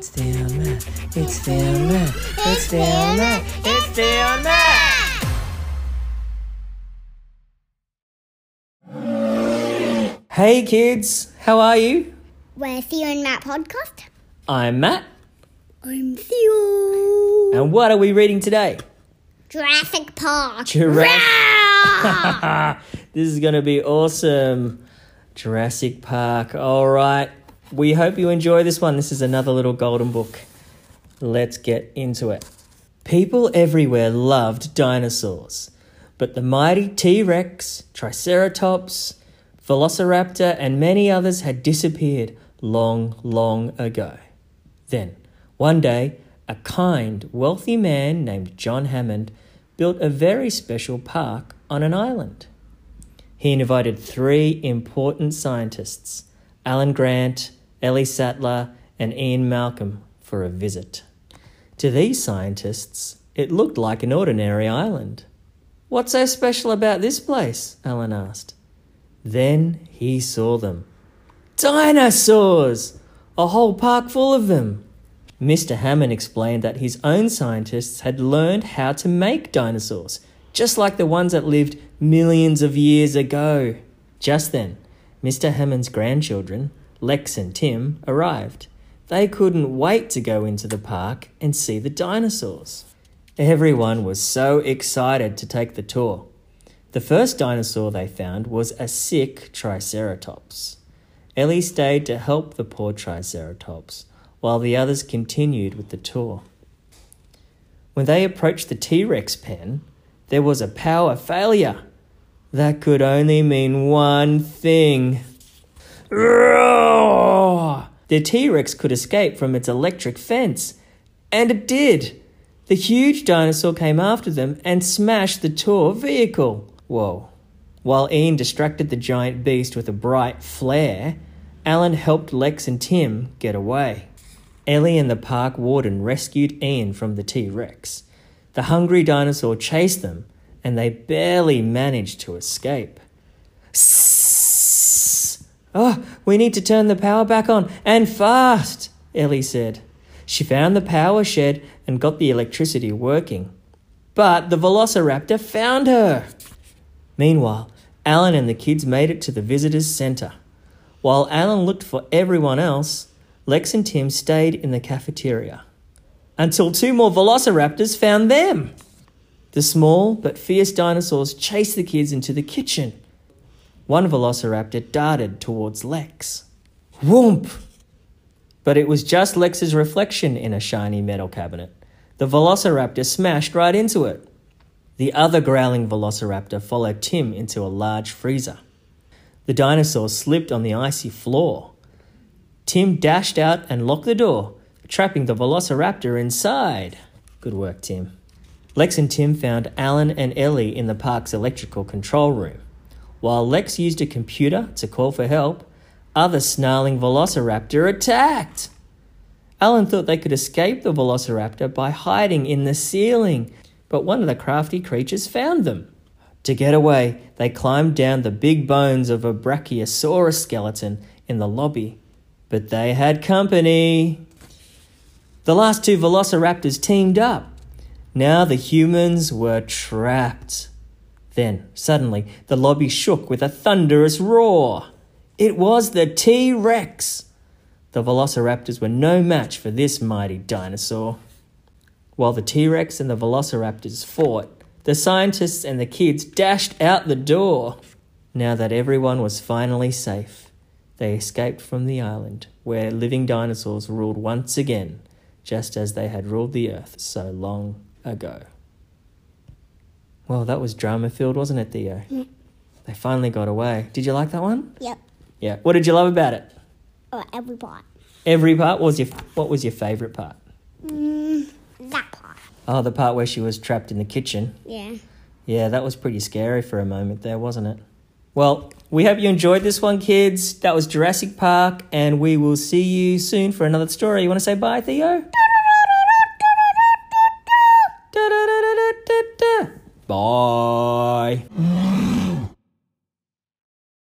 It's the. It's the. It's the. It's the. Hey kids, how are you? We're Theo and Matt podcast. I'm Matt, I'm Theo. and what are we reading today? Jurassic Park. Jurassic. This is going to be awesome. Jurassic Park. All right. We hope you enjoy this one. This is another little golden book. Let's get into it. People everywhere loved dinosaurs, but the mighty T Rex, Triceratops, Velociraptor, and many others had disappeared long, long ago. Then, one day, a kind, wealthy man named John Hammond built a very special park on an island. He invited three important scientists, Alan Grant, Ellie Sattler, and Ian Malcolm, for a visit. To these scientists, it looked like an ordinary island. What's so special about this place? Alan asked. Then he saw them. Dinosaurs! A whole park full of them. Mr. Hammond explained that his own scientists had learned how to make dinosaurs, just like the ones that lived millions of years ago. Just then, Mr. Hammond's grandchildren, Lex and Tim, arrived. They couldn't wait to go into the park and see the dinosaurs. Everyone was so excited to take the tour. The first dinosaur they found was a sick Triceratops. Ellie stayed to help the poor Triceratops, while the others continued with the tour. When they approached the T Rex pen, there was a power failure. That could only mean one thing. Roar! The T Rex could escape from its electric fence. And it did. The huge dinosaur came after them and smashed the tour vehicle. Whoa. While Ian distracted the giant beast with a bright flare, Alan helped Lex and Tim get away. Ellie and the park warden rescued Ian from the T Rex. The hungry dinosaur chased them, and they barely managed to escape. Sssss! Oh, we need to turn the power back on, and fast, Ellie said. She found the power shed and got the electricity working. But the velociraptor found her. Meanwhile, Alan and the kids made it to the visitors' centre. While Alan looked for everyone else, Lex and Tim stayed in the cafeteria until two more velociraptors found them. The small but fierce dinosaurs chased the kids into the kitchen. One velociraptor darted towards Lex. Whoomp! But it was just Lex's reflection in a shiny metal cabinet. The velociraptor smashed right into it. The other growling velociraptor followed Tim into a large freezer. The dinosaur slipped on the icy floor. Tim dashed out and locked the door, trapping the velociraptor inside. Good work, Tim. Lex and Tim found Alan and Ellie in the park's electrical control room. While Lex used a computer to call for help, other snarling velociraptor attacked. Alan thought they could escape the velociraptor by hiding in the ceiling, but one of the crafty creatures found them. To get away, they climbed down the big bones of a brachiosaurus skeleton in the lobby. But they had company. The last two velociraptors teamed up. Now the humans were trapped. Then, suddenly, the lobby shook with a thunderous roar. It was the T Rex. The velociraptors were no match for this mighty dinosaur. While the T Rex and the velociraptors fought, the scientists and the kids dashed out the door. Now that everyone was finally safe, they escaped from the island where living dinosaurs ruled once again, just as they had ruled the earth so long ago. Well, that was drama filled, wasn't it, Theo? They finally got away. Did you like that one? Yep. Yeah. What did you love about it? Oh, every part. Every part. What was your What was your favourite part? Mm, that part. Oh, the part where she was trapped in the kitchen. Yeah. Yeah, that was pretty scary for a moment there, wasn't it? Well, we hope you enjoyed this one, kids. That was Jurassic Park, and we will see you soon for another story. You want to say bye, Theo? Bye.